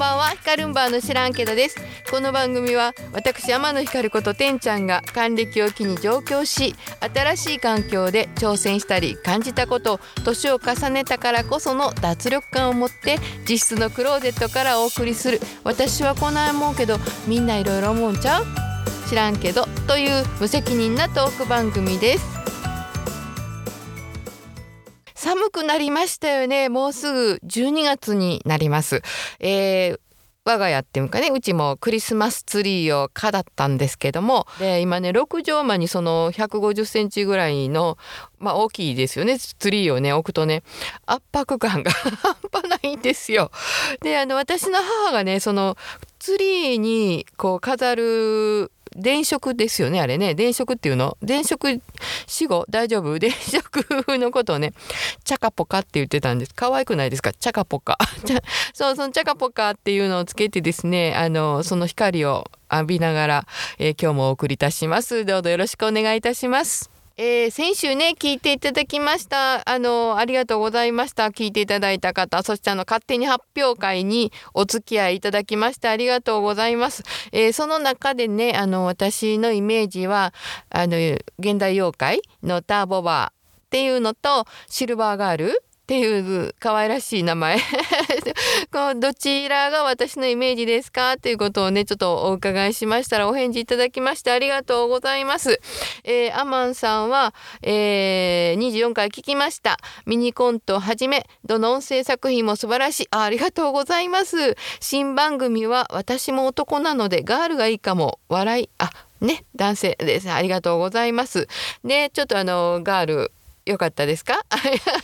ばんは。ヒカルンバーの知らんけどです。この番組は私天野ひかることてんちゃんが還暦を機に上京し新しい環境で挑戦したり感じたこと年を重ねたからこその脱力感を持って実質のクローゼットからお送りする。私はこない思うけどみんないろいろ思うんちゃう？知らんけど。という無責任なトーク番組です。寒くなりましたよね。もうすぐ12月になります、えー我が家っていうかねうちもクリスマスツリーを飾ったんですけども。で今ね6畳間にその150センチぐらいのまあ大きいですよね。ツリーをね置くとね圧迫感が 半端ないんですよ。であの私の母がねそのツリーにこう飾る電飾ですよねあれね。電飾っていうの？電飾死後？大丈夫？電飾のことをねチャカポカって言ってたんです。可愛くないですか？チャカポカ。そうそのチャカポカっていうのをつけてですねあのその光を浴びながら、えー今日もお送りいたします。どうぞよろしくお願いいたします。えー先週ね聞いていただきました。あのありがとうございました。聞いていただいた方そしてあの勝手に発表会にお付き合いいただきましてありがとうございます、えーその中でねあの私のイメージはあの現代妖怪のターボバーっていうのとシルバーガールっていう可愛らしい名前。こうどちらが私のイメージですかということをねちょっとお伺いしましたらお返事いただきましてありがとうございます。えーアマンさんは、えー24回聞きました。ミニコントをはじめどの音声作品も素晴らしい。あありがとうございます。新番組は私も男なのでガールがいいかも。笑いあね男性です。ありがとうございます。でちょっとあのガールよかったですか？あ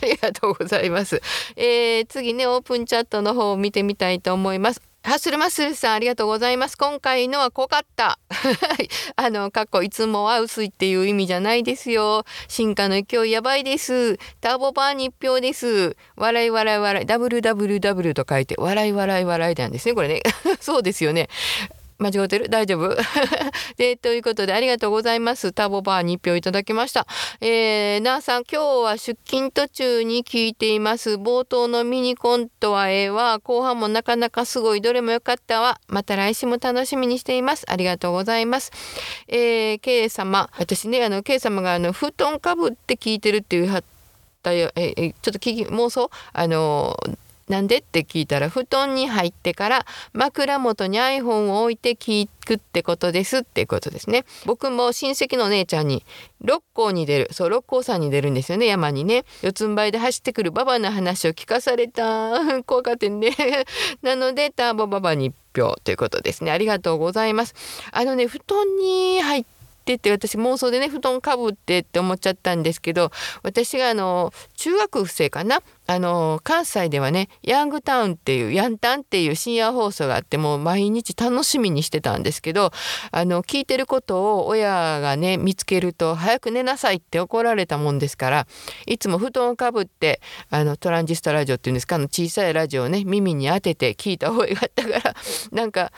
りがとうございます、えー次ねオープンチャットの方を見てみたいと思います。ハッスルマッスルさんありがとうございます。今回のは濃かった。あの過去いつもは薄いっていう意味じゃないですよ。進化の勢いやばいです。ターボバーに一票です。笑い笑い笑い。WWW と書いて笑い笑い笑いなんですねこれね。そうですよね。間違ってる？大丈夫？でということでありがとうございます。タボバーに一票いただきました。えー、なあさん今日は出勤途中に聞いています。冒頭のミニコントはええわ。後半もなかなかすごいどれも良かったわ。また来週も楽しみにしています。ありがとうございます。えー、K 様。私ねあの K 様があの布団かぶって聞いてるっていうはったよ。えちょっと聞き妄想？あのなんで？って聞いたら布団に入ってから枕元に iPhone を置いて聞くってことですっていうことですね。僕も親戚のお姉ちゃんに六甲に出るそう六甲山に出るんですよね山にね。四つん這いで走ってくるババの話を聞かされた。怖かったんで なのでターボババに1票ということですね。ありがとうございます。あのね布団に入ってってって私妄想でね布団かぶってって思っちゃったんですけど私があの中学生かな？あの関西ではねヤングタウンっていうヤンタンっていう深夜放送があってもう毎日楽しみにしてたんですけどあの聞いてることを親がね見つけると早く寝なさいって怒られたもんですからいつも布団をかぶってあのトランジスタラジオっていうんですか？あの小さいラジオをね耳に当てて聞いた方があったからなんか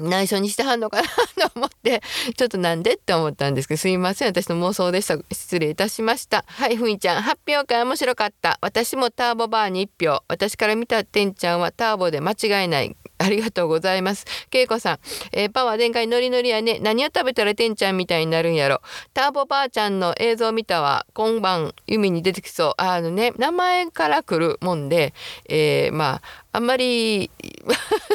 内緒にしてはんのかな と思ってちょっとなんでって思ったんですけどすいません私の妄想でした失礼いたしましたはいふいちゃん発表会面白かった私もターボバーに1票私から見たてんちゃんはターボで間違いないありがとうございます。けいこさん、えーパワー全開ノリノリやね。何を食べたらてんちゃんみたいになるんやろ。ターボばあちゃんの映像見たわ。今晩、海に出てきそう。あのね、名前から来るもんで、えーまあ、あんまり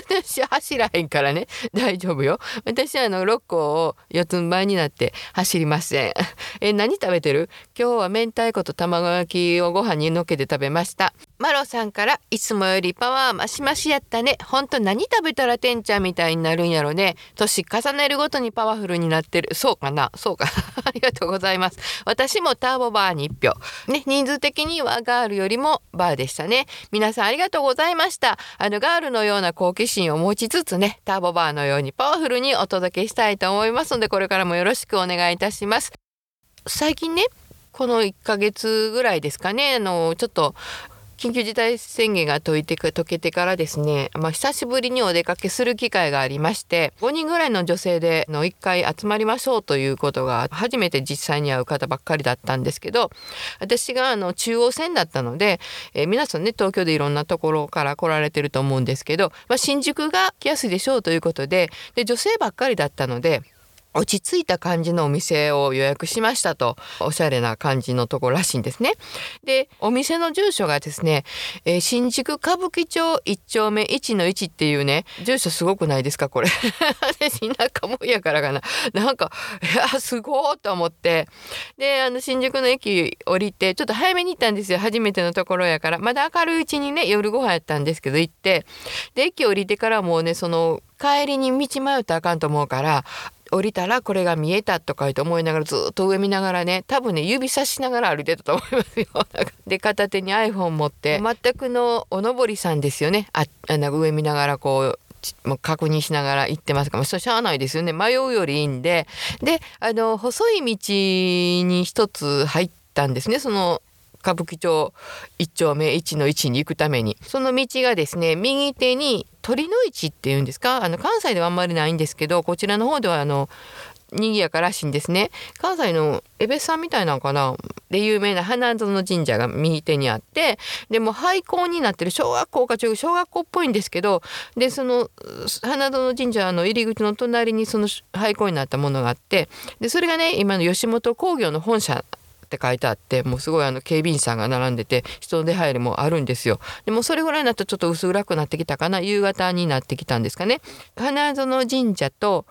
私走らへんからね。大丈夫よ。私はあの六甲を四つん這いになって走りません。え何食べてる？今日は明太子と卵焼きをご飯にのっけて食べました。マロさんからいつもよりパワーマシマシやったね。ほんと何食べたらてんちゃんみたいになるんやろね。年重ねるごとにパワフルになってる。そうかな？そうか。ありがとうございます。私もターボバーに1票。ね人数的にはガールよりもバーでしたね。皆さんありがとうございました。あのガールのような好奇心を持ちつつねターボバーのようにパワフルにお届けしたいと思いますのでこれからもよろしくお願いいたします。最近ねこの1ヶ月ぐらいですかねあのちょっと緊急事態宣言が解いて解けてからですね、まあ、久しぶりにお出かけする機会がありまして5人ぐらいの女性での1回集まりましょうということが初めて実際に会う方ばっかりだったんですけど私があの中央線だったので、えー、皆さんね東京でいろんなところから来られてると思うんですけど、まあ、新宿が来やすいでしょうということでで女性ばっかりだったので落ち着いた感じのお店を予約しましたとおしゃれな感じのところらしいんですね。でお店の住所がですね、えー、新宿歌舞伎町1丁目1の1っていうね住所すごくないですかこれ。私田舎もんやからかな。なんかいやすごいと思ってであの新宿の駅降りてちょっと早めに行ったんですよ初めてのところやからまだ明るいうちにね夜ご飯やったんですけど行ってで駅降りてからもうねその帰りに道迷ったらあかんと思うから降りたらこれが見えたとか言って思いながらずっと上見ながらね多分ね指さしながら歩いてたと思いますよ。で片手に iPhone 持って。全くのおのぼりさんですよね。あなんか上見ながらこうもう確認しながら行ってますか。らそれしゃあないですよね。迷うよりいいんで。であの細い道に一つ入ったんですね。その歌舞伎町一丁目1の1に行くために。その道がですね右手に鳥の市っていうんですか？あの関西ではあんまりないんですけどこちらの方ではあの賑やからしいんですね。関西の江別さんみたいなのかな？で有名な花園神社が右手にあってでも廃校になってる小学校か中小学校っぽいんですけどでその花園神社の入り口の隣にその廃校になったものがあってでそれがね今の吉本興業の本社って書いてあってもうすごいあの警備員さんが並んでて人の出入りもあるんですよ。でもそれぐらいになるとちょっと薄暗くなってきたかな。夕方になってきたんですかね。花園神社と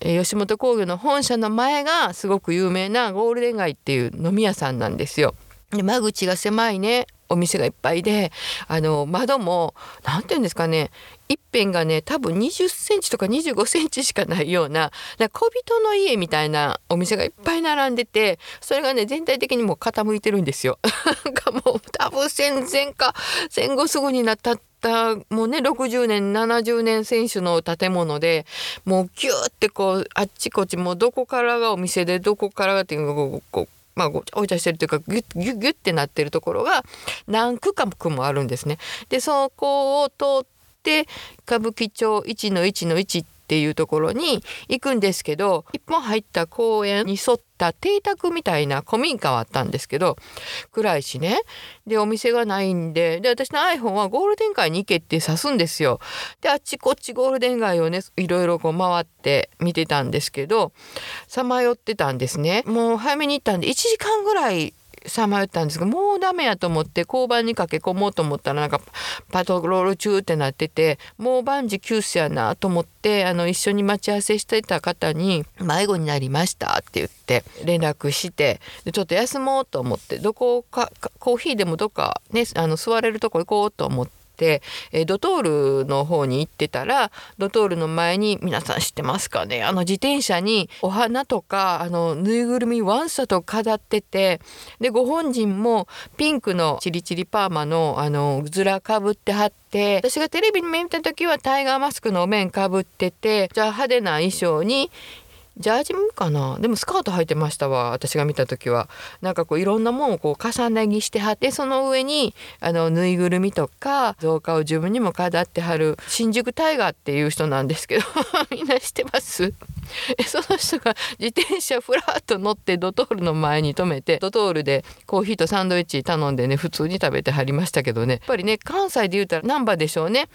吉本興業の本社の前がすごく有名なゴールデン街っていう飲み屋さんなんですよ。で間口が狭いね。お店がいっぱいであの窓も何て言うんですかね一辺がね多分20センチとか25センチしかないような小人の家みたいなお店がいっぱい並んでてそれがね全体的にもう傾いてるんですよ。なんかもう多分戦前か戦後すぐになったったもうね60年70年選手の建物でもうギューってこうあっちこっちもうどこからがお店でどこからがっていうのがこうまあ、ごちゃごちゃしてるというかギュッギュッギュッってなってるところが何区画もあるんですね。でそこを通って歌舞伎町1の1の1ってっていうところに行くんですけど一本入った公園に沿った邸宅みたいな古民家はあったんですけど暗いしねでお店がないんでで私の iPhone はゴールデン街に行けって指すんですよ。であっちこっちゴールデン街をねいろいろこう回って見てたんですけどさまよってたんですね。もう早めに行ったんで1時間ぐらいさまよったんですがもうダメやと思って交番に駆け込もうと思ったらなんかパトロール中ってなっててもう万事休すやなと思ってあの一緒に待ち合わせしてた方に「迷子になりました」って言って連絡してでちょっと休もうと思ってどこかコーヒーでもどっかねあの座れるとこ行こうと思って。えー、ドトールの方に行ってたらドトールの前に皆さん知ってますかね？あの自転車にお花とかあのぬいぐるみワンサと飾っててでご本人もピンクのチリチリパーマのあのずらかぶってはって私がテレビに見た時はタイガーマスクのお面かぶっててじゃあ派手な衣装にジャージもかな？でもスカート履いてましたわ私が見た時は。なんかこういろんなもんをこう重ね着してはってその上にあのぬいぐるみとか造花を自分にも飾ってはる新宿タイガーっていう人なんですけど みんな知ってます？その人が自転車ふらっと乗ってドトールの前に止めてドトールでコーヒーとサンドイッチ頼んでね普通に食べてはりましたけどね。やっぱりね関西で言うたら難波でしょうね。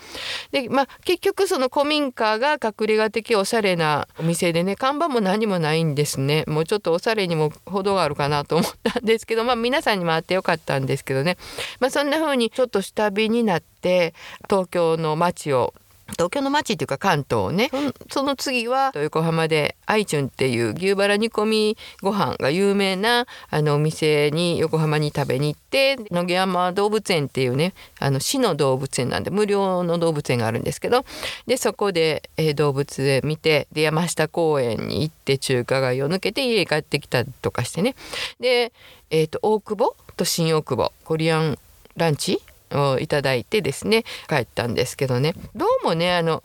でまあ結局その古民家が隠れ家的おしゃれなお店でね看板も何もないんですね。もうちょっとおしゃれにも程があるかなと思ったんですけどまあ皆さんにも会ってよかったんですけどね。まあそんな風にちょっと下火になって東京の街を東京の町っていうか関東ね。その次は横浜でアイチュンっていう牛バラ煮込みご飯が有名なあのお店に横浜に食べに行って野毛山動物園っていうねあの市の動物園なんで無料の動物園があるんですけどでそこで、えー、動物園見てで山下公園に行って中華街を抜けて家帰ってきたりとかしてね。で、えーと大久保と新大久保コリアンランチをいただいてですね帰ったんですけどね。どうもねあの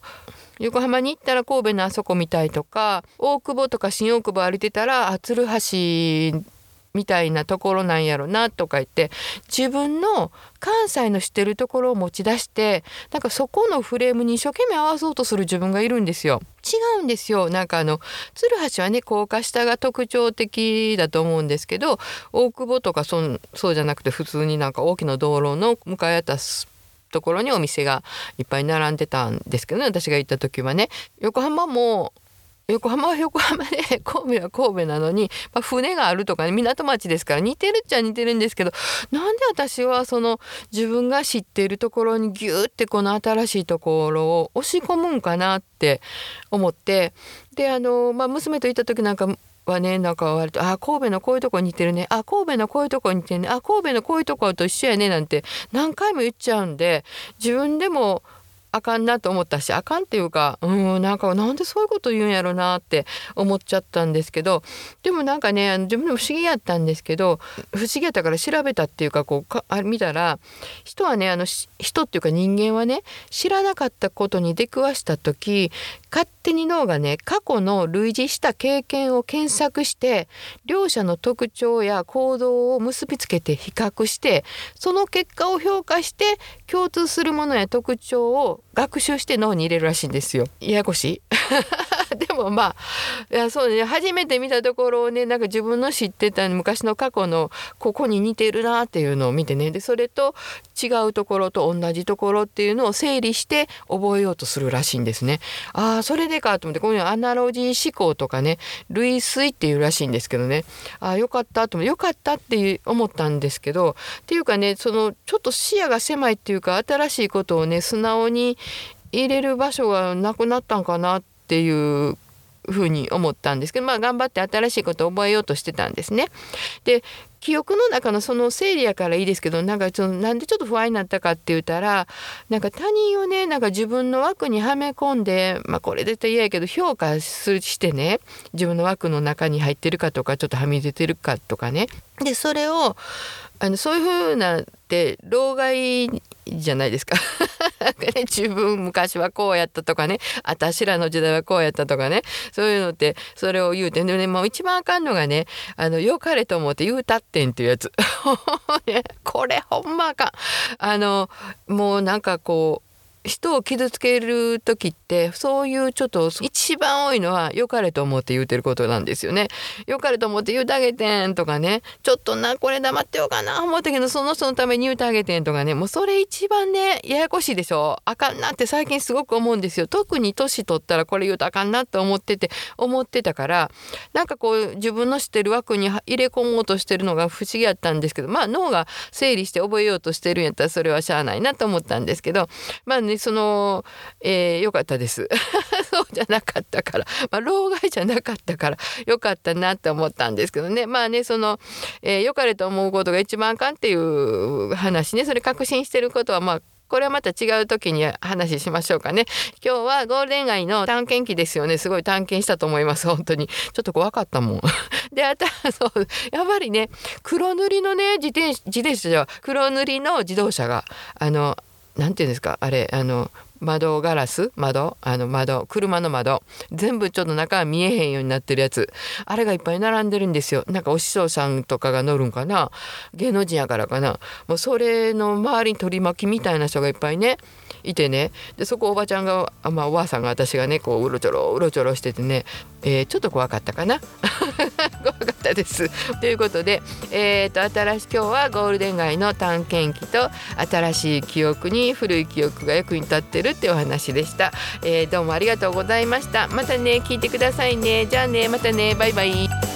横浜に行ったら神戸のあそこ見たいとか大久保とか新大久保歩いてたら鶴橋みたいなところなんやろなとか言って自分の関西の知ってるところを持ち出してなんかそこのフレームに一生懸命合わそうとする自分がいるんですよ。違うんですよなんかあの鶴橋はね高架下が特徴的だと思うんですけど大久保とかそそうじゃなくて普通になんか大きな道路の向かい合ったところにお店がいっぱい並んでたんですけどね私が行った時はね横浜も横浜は 横浜で神戸は神戸なのに、まあ、船があるとかね港町ですから似てるっちゃ似てるんですけどなんで私はその自分が知っているところにギューってこの新しいところを押し込むんかなって思ってであの、まあ、娘と行った時なんかはねなんか割と「あ神戸のこういうとこ似てるねあ神戸のこういうとこ似てるねあ神戸のこういうとこと一緒やね」なんて何回も言っちゃうんで自分でもあかんなと思ったしあかんっていうかうんなんかなんでそういうこと言うんやろなって思っちゃったんですけどでもなんかね自分でも不思議やったんですけど不思議やったから調べたっていうかこうかあ見たら人はねあの人っていうか人間はね知らなかったことに出くわした時勝手に脳がね過去の類似した経験を検索して両者の特徴や行動を結びつけて比較してその結果を評価して共通するものや特徴を学習して脳に入れるらしいんですよ。ややこしい。でもまあいやそうね。初めて見たところをねなんか自分の知ってた昔の過去のここに似てるなっていうのを見てね。でそれと違うところと同じところっていうのを整理して覚えようとするらしいんですね。ああそれでかと思ってこういうアナロジー思考とかね類推っていうらしいんですけどね。ああよかったと思ってよかったって思ったんですけどっていうかねそのちょっと視野が狭いっていうか新しいことをね素直に入れる場所がなくなったんかなっていうふうに思ったんですけどまあ頑張って新しいことを覚えようとしてたんですね。で記憶の中のその整理やからいいですけどなんかそのなんでちょっと不安になったかって言ったらなんか他人をねなんか自分の枠にはめ込んでまあこれ絶対嫌やけど評価するしてね自分の枠の中に入ってるかとかちょっとはみ出てるかとかねでそれをあのそういうふうなって老害じゃないですか。ね自分昔はこうやったとかね私らの時代はこうやったとかねそういうのってそれを言うてでねもう一番あかんのがねあの良かれと思って言うたってんっていうやつ。これほんまあかん。あのもうなんかこう人を傷つける時ってそういうちょっと一番多いのは良かれと思って言うてることなんですよね。良かれと思って言うてあげてんとかねちょっとなこれ黙ってようかな思ったけどその人のために言うてあげてんとかねもうそれ一番ねややこしいでしょあかんなって最近すごく思うんですよ。特に年取ったらこれ言うとあかんなって思ってて思ってたからなんかこう自分の知ってる枠に入れ込もうとしてるのが不思議やったんですけどまあ脳が整理して覚えようとしてるんやったらそれはしゃあないなと思ったんですけどまあねその、えー、よかったです そうじゃなかったから、まあ、老害じゃなかったからよかったなって思ったんですけどねまあねその、えー、よかれと思うことが一番あかんっていう話ねそれ確信してることはまあこれはまた違う時に話しましょうかね。今日はゴールデン街の探検機ですよね。すごい探検したと思います。本当に。ちょっと怖かったもん。で、あとそう、やっぱりね、黒塗りのね、自転自転車じゃ黒塗りの自動車が、あの、何て言うんですか？あれあの窓ガラス？窓？あの窓？車の窓？全部ちょっと中が見えへんようになってるやつ。あれがいっぱい並んでるんですよ。なんかお師匠さんとかが乗るんかな？芸能人やからかな？もうそれの周りに取り巻きみたいな人がいっぱいねいてね。でそこおばちゃんがまあおばあさんが私がねこううろちょろうろちょろしててね、えー、ちょっと怖かったかな？怖 ったです。ということで、えーと、新し今日はゴールデン街の探検記と新しい記憶に古い記憶が役に立ってるってお話でした、えー、どうもありがとうございました。またね聞いてくださいね。じゃあねまたね。バイバイ。